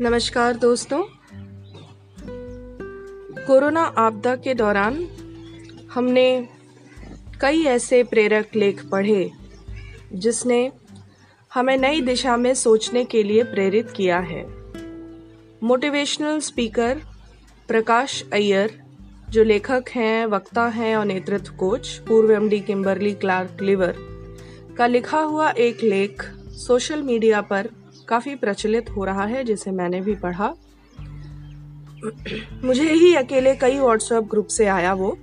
नमस्कार दोस्तों। कोरोना आपदा के दौरान हमने कई ऐसे प्रेरक लेख पढ़े, जिसने हमें नई दिशा में सोचने के लिए प्रेरित किया है। मोटिवेशनल स्पीकर प्रकाश अय्यर, जो लेखक हैं, वक्ता हैं और नेतृत्व कोच पूर्व एमडी किम्बरली क्लार्क लिवर का लिखा हुआ एक लेख सोशल मीडिया पर काफ़ी प्रचलित हो रहा है, जिसे मैंने भी पढ़ा। मुझे ही अकेले कई व्हाट्सएप ग्रुप से आया वो।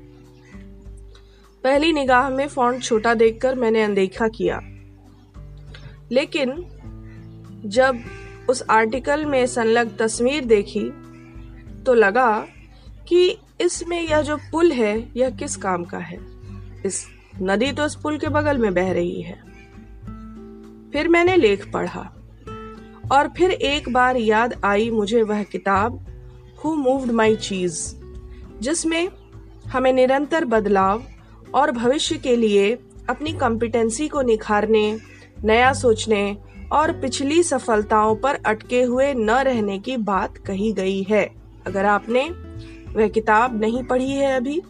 पहली निगाह में फॉन्ट छोटा देखकर मैंने अनदेखा किया। लेकिन जब उस आर्टिकल में संलग्न तस्वीर देखी तो लगा कि इसमें यह जो पुल है, यह किस काम का है? इस नदी तो इस पुल के बगल में बह रही है। फिर मैंने लेख पढ़ा। और फिर एक बार याद आई मुझे वह किताब हु मूव्ड माई चीज़ जिसमें हमें निरंतर बदलाव और भविष्य के लिए अपनी कॉम्पिटेंसी को निखारने, नया सोचने और पिछली सफलताओं पर अटके हुए न रहने की बात कही गई है। अगर आपने वह किताब नहीं पढ़ी है अभी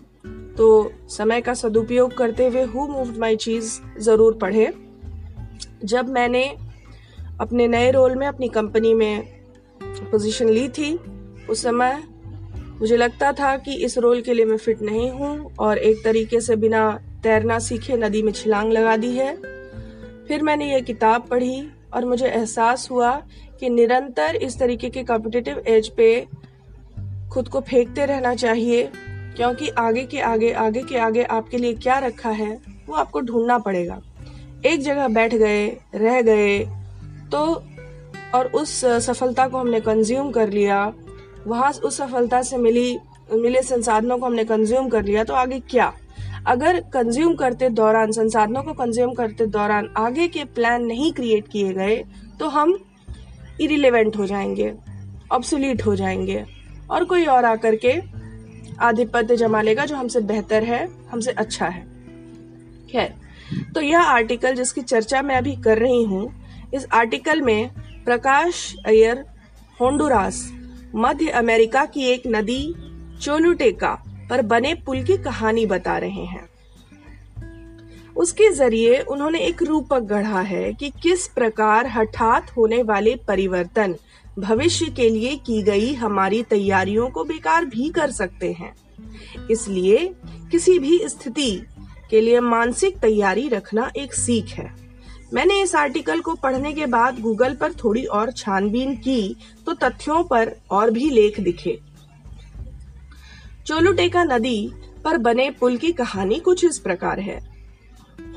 तो समय का सदुपयोग करते हुए हु मूव्ड माई चीज़ ज़रूर पढ़े। जब मैंने अपने नए रोल में, अपनी कंपनी में पोजीशन ली थी। उस समय मुझे लगता था कि इस रोल के लिए मैं फिट नहीं हूँ और एक तरीके से बिना तैरना सीखे नदी में छिलांग लगा दी है। फिर मैंने ये किताब पढ़ी और मुझे एहसास हुआ कि निरंतर इस तरीके के कॉम्पिटिटिव एज पे खुद को फेंकते रहना चाहिए, क्योंकि आगे के आगे आगे के आगे आपके लिए क्या रखा है, वो आपको ढूंढना पड़ेगा। एक जगह बैठ गए, रह गए तो और उस सफलता को हमने कंज्यूम कर लिया। वहाँ उस सफलता से मिली, मिले संसाधनों को हमने कंज्यूम कर लिया तो आगे क्या? अगर कंज्यूम करते दौरान, संसाधनों को कंज्यूम करते दौरान आगे के प्लान नहीं क्रिएट किए गए तो हम इरिलेवेंट हो जाएँगे ऑब्सोलीट हो जाएँगे। और कोई और आकर के आधिपत्य जमा लेगा जो हमसे बेहतर है, हमसे अच्छा है। खैर तो यह आर्टिकल जिसकी चर्चा मैं अभी कर रही हूँ इस आर्टिकल में प्रकाश अयर होंडुरास, मध्य अमेरिका की एक नदी, चोलुटेका पर बने पुल की कहानी बता रहे हैं। उसके ज़रिए उन्होंने एक रूपक गढ़ा है कि किस प्रकार हठात होने वाले परिवर्तन भविष्य के लिए की गई हमारी तैयारियों को बेकार भी कर सकते हैं। इसलिए किसी भी स्थिति के लिए मानसिक तैयारी रखना एक सीख है। मैंने इस आर्टिकल को पढ़ने के बाद गूगल पर थोड़ी और छानबीन की तो तथ्यों पर और भी लेख दिखे। चोलुटेका नदी पर बने पुल की कहानी कुछ इस प्रकार है।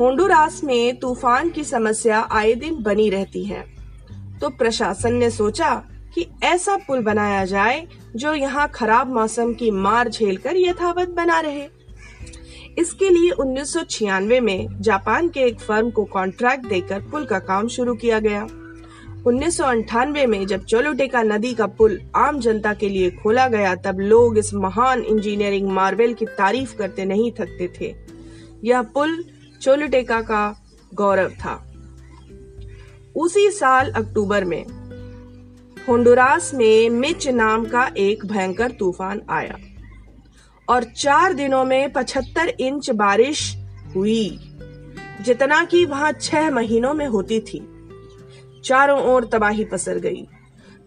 होंडुरास में तूफ़ान की समस्या आए दिन बनी रहती है। तो प्रशासन ने सोचा कि ऐसा पुल बनाया जाए जो यहाँ खराब मौसम की मार झेलकर यथावत बना रहे। इसके लिए उन्नीस सौ छियानवे में जापान के एक फर्म को कॉन्ट्रैक्ट देकर पुल का काम शुरू किया गया। उन्नीस में जब चोलोटेका नदी का पुल आम जनता के लिए खोला गया, तब लोग इस महान इंजीनियरिंग मार्वेल की तारीफ़ करते नहीं थकते थे। यह पुल चोलोटेका का गौरव था। उसी साल अक्टूबर में होंडुरास में मिच नाम का एक भयंकर तूफ़ान आया। और चार दिनों में पचहत्तर इंच बारिश हुई, जितना कि वहाँ छह महीनों में होती थी। चारों ओर तबाही पसर गई।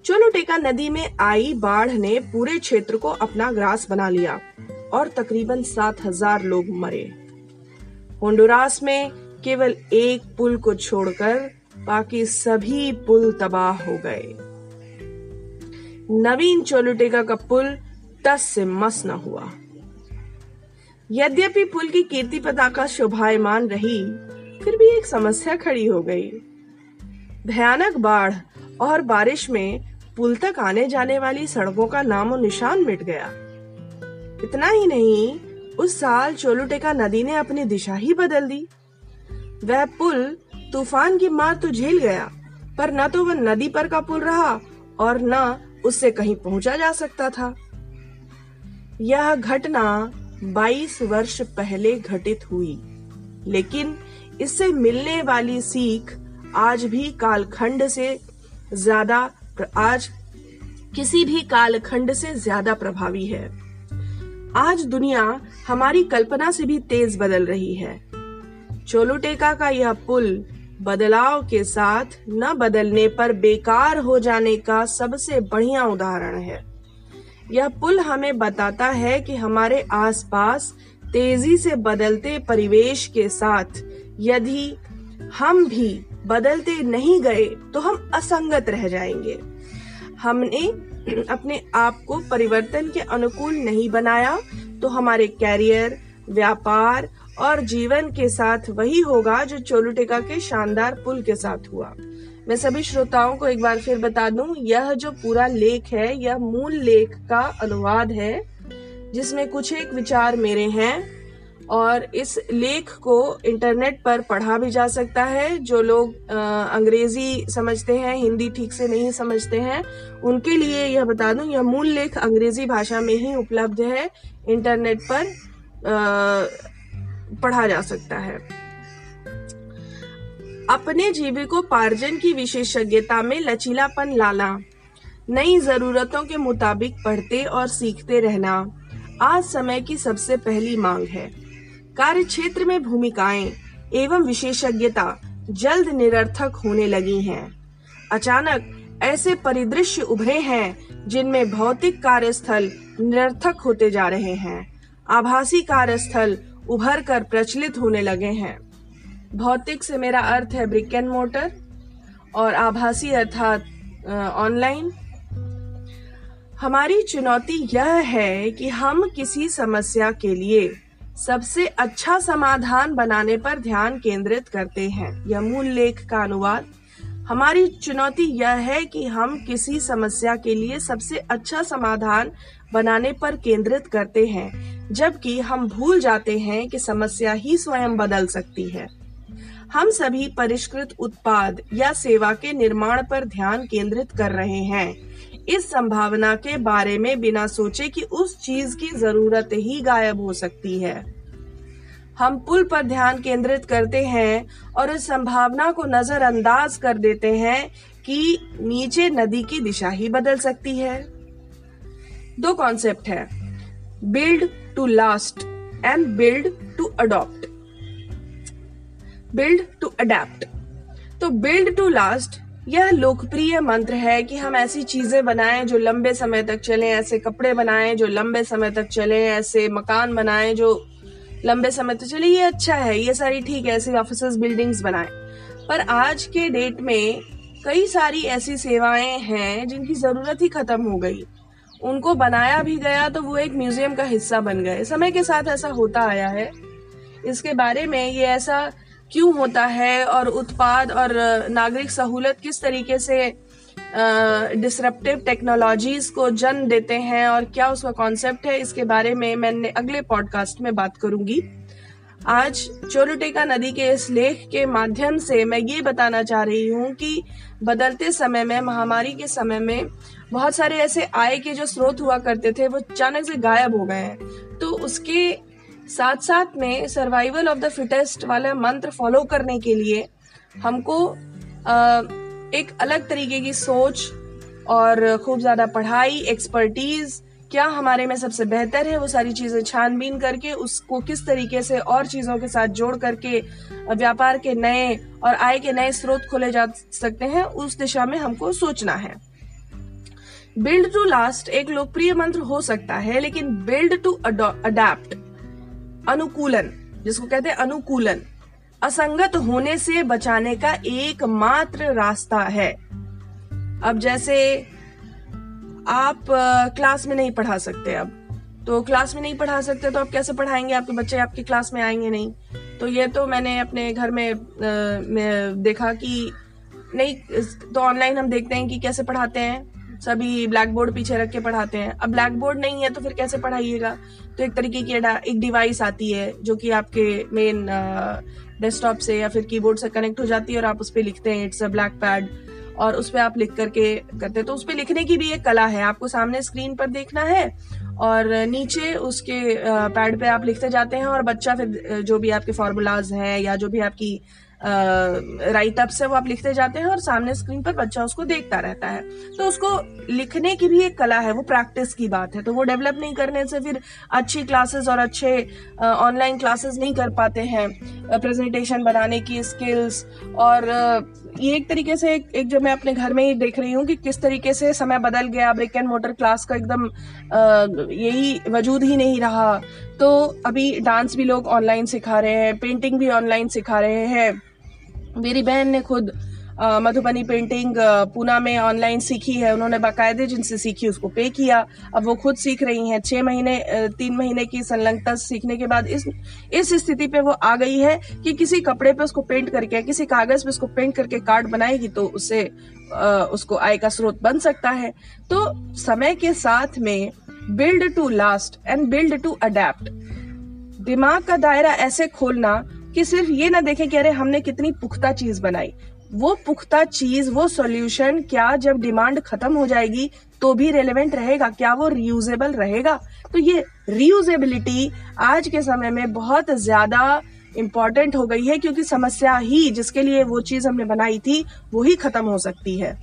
चोलोटेका नदी में आई बाढ़ ने पूरे क्षेत्र को अपना ग्रास बना लिया और तकरीबन सात हज़ार लोग मरे। होंडुरास में केवल एक पुल को छोड़कर बाकी सभी पुल तबाह हो गए। नवीन चोलुटेगा का पुल तस से मस न हुआ। यद्यपि पुल की कीर्ति पताका शोभायमान रही, फिर भी एक समस्या खड़ी हो गई। भयानक बाढ़ और बारिश में पुल तक आने जाने वाली सड़कों का नामो निशान मिट गया। इतना ही नहीं, उस साल चोलुटेका नदी ने अपनी दिशा ही बदल दी। वह पुल तूफ़ान की मार तो झेल गया, पर न तो वह नदी पर का पुल रहा और न उससे कहीं पहुँचा जा सकता था। यह घटना 22 वर्ष पहले घटित हुई। लेकिन इससे मिलने वाली सीख आज भी कालखंड से ज़्यादा आज किसी भी कालखंड से ज़्यादा प्रभावी है। आज दुनिया हमारी कल्पना से भी तेज बदल रही है। चोलुटेका का यह पुल बदलाव के साथ न बदलने पर बेकार हो जाने का सबसे बढ़िया उदाहरण है। यह पुल हमें बताता है कि हमारे आसपास तेज़ी से बदलते परिवेश के साथ यदि हम भी बदलते नहीं गए तो हम असंगत रह जाएँगे। हमने अपने आप को परिवर्तन के अनुकूल नहीं बनाया तो हमारे कैरियर, व्यापार और जीवन के साथ वही होगा जो चोलुटेका के शानदार पुल के साथ हुआ। मैं सभी श्रोताओं को एक बार फिर बता दूँ यह जो पूरा लेख है यह मूल लेख का अनुवाद है जिसमें कुछ एक विचार मेरे हैं और इस लेख को इंटरनेट पर पढ़ा भी जा सकता है। जो लोग अंग्रेज़ी समझते हैं हिंदी ठीक से नहीं समझते हैं उनके लिए यह बता दूँ यह मूल लेख अंग्रेज़ी भाषा में ही उपलब्ध है। इंटरनेट पर आ, पढ़ा जा सकता है। अपने जीविकोपार्जन की विशेषज्ञता में लचीलापन लाना, नई जरूरतों के मुताबिक पढ़ते और सीखते रहना, आज समय की सबसे पहली मांग है। कार्य क्षेत्र में भूमिकाएँ एवं विशेषज्ञता जल्द निरर्थक होने लगी हैं। अचानक ऐसे परिदृश्य उभरे हैं जिनमें भौतिक कार्यस्थल निरर्थक होते जा रहे हैं। आभासी कार्यस्थल उभर कर प्रचलित होने लगे हैं। भौतिक से मेरा अर्थ है ब्रिक एंड मोटर और आभासी अर्थात ऑनलाइन हमारी चुनौती यह है कि हम किसी समस्या के लिए सबसे अच्छा समाधान बनाने पर ध्यान केंद्रित करते हैं यह मूल लेख का अनुवाद। हमारी चुनौती यह है कि हम किसी समस्या के लिए सबसे अच्छा समाधान बनाने पर केंद्रित करते हैं, जबकि हम भूल जाते हैं कि समस्या ही स्वयं बदल सकती है। हम सभी परिष्कृत उत्पाद या सेवा के निर्माण पर ध्यान केंद्रित कर रहे हैं। इस संभावना के बारे में बिना सोचे कि उस चीज़ की ज़रूरत ही गायब हो सकती है। हम पुल पर ध्यान केंद्रित करते हैं और इस संभावना को नजरअंदाज कर देते हैं कि नीचे नदी की दिशा ही बदल सकती है। दो कॉन्सेप्ट है। Build to last and build to adopt build to adapt तो बिल्ड टू लास्ट यह लोकप्रिय मंत्र है कि हम ऐसी चीज़ें बनाएँ जो लंबे समय तक चले, ऐसे कपड़े बनाएँ जो लंबे समय तक चले, ऐसे मकान बनाएँ जो लंबे समय तक चले। ये अच्छा है, ये सारी ठीक है, ऐसी ऑफ़िस बिल्डिंग्स बनाएँ। पर आज के डेट में कई सारी ऐसी सेवाएँ हैं जिनकी ज़रूरत ही खत्म हो गई। उनको बनाया भी गया तो वो एक म्यूज़ियम का हिस्सा बन गए। समय के साथ ऐसा होता आया है। इसके बारे में ये ऐसा क्यों होता है और उत्पाद और नागरिक सहूलत किस तरीके से डिसरप्टिव uh, टेक्नोलॉजीज़ को जन्म देते हैं और क्या उसका कॉन्सेप्ट है इसके बारे में मैंने अगले पॉडकास्ट में बात करूँगी। आज चोरुटेका नदी के इस लेख के माध्यम से मैं ये बताना चाह रही हूँ कि बदलते समय में महामारी के समय में बहुत सारे ऐसे आय के जो स्रोत हुआ करते थे वो अचानक से गायब हो गए हैं। तो उसके साथ साथ में सर्वाइवल ऑफ़ द फिटेस्ट वाला मंत्र फॉलो करने के लिए हमको एक अलग तरीके की सोच और खूब ज़्यादा पढ़ाई एक्सपर्टीज क्या हमारे में सबसे बेहतर है, वो सारी चीज़ें छानबीन करके उसको किस तरीके से और चीज़ों के साथ जोड़ करके व्यापार के नए और आय के नए स्रोत खोले जा सकते हैं, उस दिशा में हमको सोचना है। बिल्ड टू लास्ट एक लोकप्रिय मंत्र हो सकता है, लेकिन बिल्ड टू अडेप्ट अनुकूलन जिसको कहते हैं अनुकूलन। असंगत होने से बचाने का एकमात्र रास्ता है। अब जैसे आप क्लास में नहीं पढ़ा सकते अब तो क्लास में नहीं पढ़ा सकते तो आप कैसे पढ़ाएँगे? आपके बच्चे आपकी क्लास में आएँगे नहीं। तो ये तो मैंने अपने घर में, आ, में देखा कि नहीं तो ऑनलाइन हम देखते हैं कि कैसे पढ़ाते हैं। सभी ब्लैक बोर्ड पीछे रख के पढ़ाते हैं। अब ब्लैक बोर्ड नहीं है तो फिर कैसे पढ़ाइएगा? तो एक तरीके की एक डिवाइस आती है जो कि आपके मेन डेस्कटॉप से या फिर कीबोर्ड से कनेक्ट हो जाती है और आप उस पर लिखते हैं इट्स अ ब्लैक पैड और उस पर आप लिख करके करते हैं। तो उस पर लिखने की भी एक कला है। आपको सामने स्क्रीन पर देखना है और नीचे उसके पैड पे आप लिखते जाते हैं और बच्चा फिर जो भी आपके फॉर्मूलाज हैं या जो भी आपकी राइट अप से वो आप लिखते जाते हैं और सामने स्क्रीन पर बच्चा उसको देखता रहता है। तो उसको लिखने की भी एक कला है वो प्रैक्टिस की बात है। तो वो डेवलप नहीं करने से फिर अच्छी क्लासेस और अच्छे ऑनलाइन क्लासेस नहीं कर पाते हैं प्रेजेंटेशन बनाने की स्किल्स। और ये एक तरीके से एक, एक जो मैं अपने घर में ही देख रही हूँ कि किस तरीके से समय बदल गया ब्रिक एंड मोटर क्लास का एकदम यही वजूद ही नहीं रहा। तो अभी डांस भी लोग ऑनलाइन सिखा रहे हैं पेंटिंग भी ऑनलाइन सिखा रहे हैं। मेरी बहन ने खुद मधुबनी पेंटिंग पूना में ऑनलाइन सीखी है। उन्होंने बाकायदे जिनसे सीखी, उसको पे किया। अब वो खुद सीख रही हैं। छह महीने तीन महीने की संलग्नता सीखने के बाद इस इस स्थिति पे वो आ गई है कि किसी कपड़े पे उसको पेंट करके, किसी कागज़ पे उसको पेंट करके कार्ड बनाएगी तो उससे उसको आय का स्रोत बन सकता है। तो समय के साथ में build to last and build to adapt दिमाग का दायरा ऐसे खोलना कि सिर्फ़ ये ना देखें कि अरे हमने कितनी पुख्ता चीज़ बनाई। वो पुख्ता चीज़, वो सॉल्यूशन क्या जब डिमांड खत्म हो जाएगी तो भी रेलेवेंट रहेगा? क्या वो रियूजेबल रहेगा? तो ये रियूजेबिलिटी आज के समय में बहुत ज़्यादा इम्पोर्टेंट हो गई है, क्योंकि समस्या ही जिसके लिए वो चीज़ हमने बनाई थी, वो ही खत्म हो सकती है।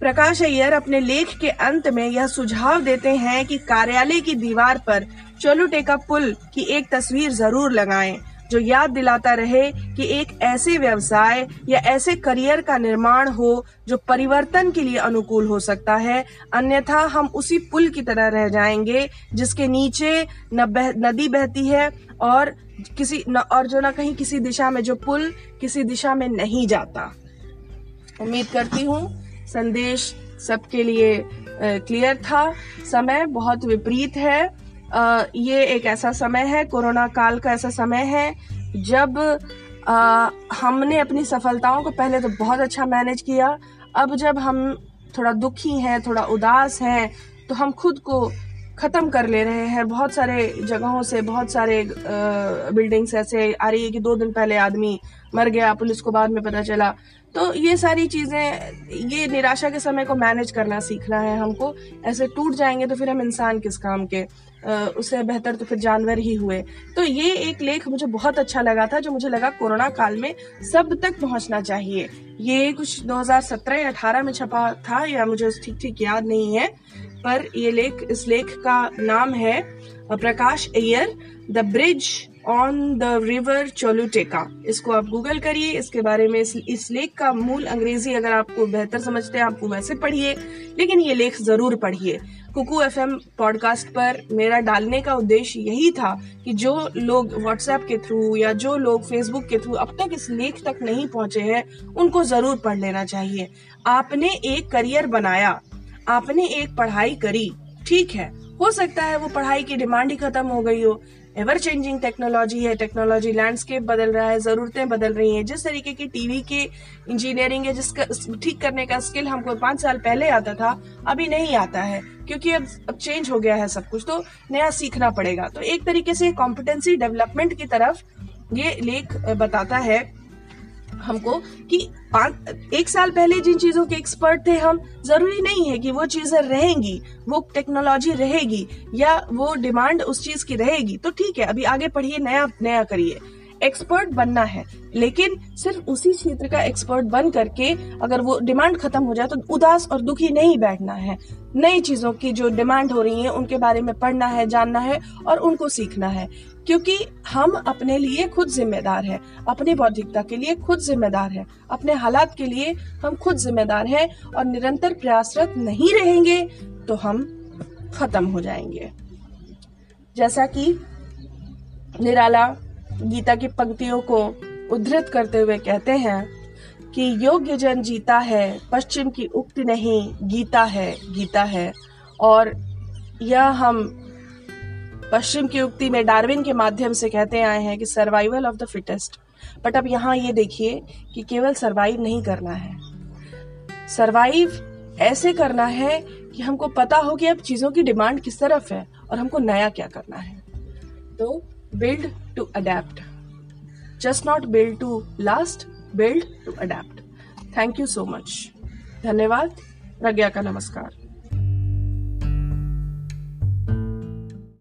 प्रकाश अय्यर अपने लेख के अंत में यह सुझाव देते हैं कि कार्यालय की दीवार पर चोलुटेका पुल की एक तस्वीर ज़रूर लगाएँ। जो याद दिलाता रहे कि एक ऐसे व्यवसाय या ऐसे करियर का निर्माण हो जो परिवर्तन के लिए अनुकूल हो सकता है। अन्यथा हम उसी पुल की तरह रह जाएँगे जिसके नीचे न बह, नदी बहती है और किसी न, और जो ना कहीं किसी दिशा में जो पुल किसी दिशा में नहीं जाता। उम्मीद करती हूँ संदेश सबके लिए क्लियर था। समय बहुत विपरीत है। ये एक ऐसा समय है, कोरोना काल का ऐसा समय है, जब हमने अपनी सफलताओं को पहले तो बहुत अच्छा मैनेज किया, अब जब हम थोड़ा दुखी हैं, थोड़ा उदास हैं तो हम खुद को ख़त्म कर ले रहे हैं। बहुत सारे जगहों से, बहुत सारे बिल्डिंग्स ऐसे आ रही है कि दो दिन पहले आदमी मर गया, पुलिस को बाद में पता चला। तो ये सारी चीज़ें, ये निराशा के समय को मैनेज करना सीखना है हमको। ऐसे टूट जाएँगे तो फिर हम इंसान किस काम के? उससे बेहतर तो फिर जानवर ही हुए। तो ये एक लेख मुझे बहुत अच्छा लगा था, जो मुझे लगा कोरोना काल में सब तक पहुँचना चाहिए। ये कुछ 2017 या 18 में छपा था, या मुझे ठीक ठीक याद नहीं है, पर ये लेख, इस लेख का नाम है Prakash Iyer, the bridge on the river Choluteca इसको आप गूगल करिए इसके बारे में इस, इस लेख का मूल अंग्रेज़ी अगर आपको बेहतर समझते हैं आपको वैसे पढ़िए लेकिन ये लेख ज़रूर पढ़िए। कुकू एफएम पॉडकास्ट पर मेरा डालने का उद्देश्य यही था कि जो लोग व्हाट्सएप के थ्रू या जो लोग फेसबुक के थ्रू अब तक इस लेख तक नहीं पहुँचे हैं उनको ज़रूर पढ़ लेना चाहिए। आपने एक करियर बनाया आपने एक पढ़ाई करी ठीक है हो सकता है वो पढ़ाई की डिमांड ही खत्म हो गई हो एवर चेंजिंग टेक्नोलॉजी है टेक्नोलॉजी लैंडस्केप बदल रहा है, जरूरतें बदल रही हैं। जिस तरीके की टीवी के इंजीनियरिंग है, जिसका ठीक करने का स्किल हमको पाँच साल पहले आता था, अभी नहीं आता है, क्योंकि अब अब चेंज हो गया है सब कुछ तो नया सीखना पड़ेगा। तो एक तरीके से कॉम्पिटेंसी डेवलपमेंट की तरफ़ ये लेख बताता है हमको कि एक साल पहले जिन चीज़ों के एक्सपर्ट थे हम, ज़रूरी नहीं है कि वो चीज़ें रहेंगी, वो टेक्नोलॉजी रहेगी, या वो डिमांड उस चीज़ की रहेगी तो ठीक है, अभी आगे पढ़िए, नया नया करिए। एक्सपर्ट बनना है, लेकिन सिर्फ़ उसी क्षेत्र का एक्सपर्ट बन करके अगर वो डिमांड खत्म हो जाए तो उदास और दुखी नहीं बैठना है। नई चीज़ों की जो डिमांड हो रही है, उनके बारे में पढ़ना है, जानना है, और उनको सीखना है। क्योंकि हम अपने लिए खुद जिम्मेदार है, अपनी बौद्धिकता के लिए खुद जिम्मेदार है, अपने हालात के लिए हम खुद जिम्मेदार हैं और निरंतर प्रयासरत नहीं रहेंगे तो हम खत्म हो जाएँगे। जैसा कि निराला गीता की पंक्तियों को उद्धृत करते हुए कहते हैं कि योग्य जन जीता है, पश्चिम की उक्ति नहीं, गीता है गीता है, और यह हम पश्चिम की उक्ति में डार्विन के माध्यम से कहते आए हैं कि survival of the fittest but अब यहाँ ये देखिए कि केवल सर्वाइव नहीं करना है। सर्वाइव ऐसे करना है कि हमको पता हो कि अब चीज़ों की डिमांड किस तरफ़ है और हमको नया क्या करना है। तो build to adapt just not build to last build to adapt thank you so much धन्यवाद। प्रज्ञा का नमस्कार।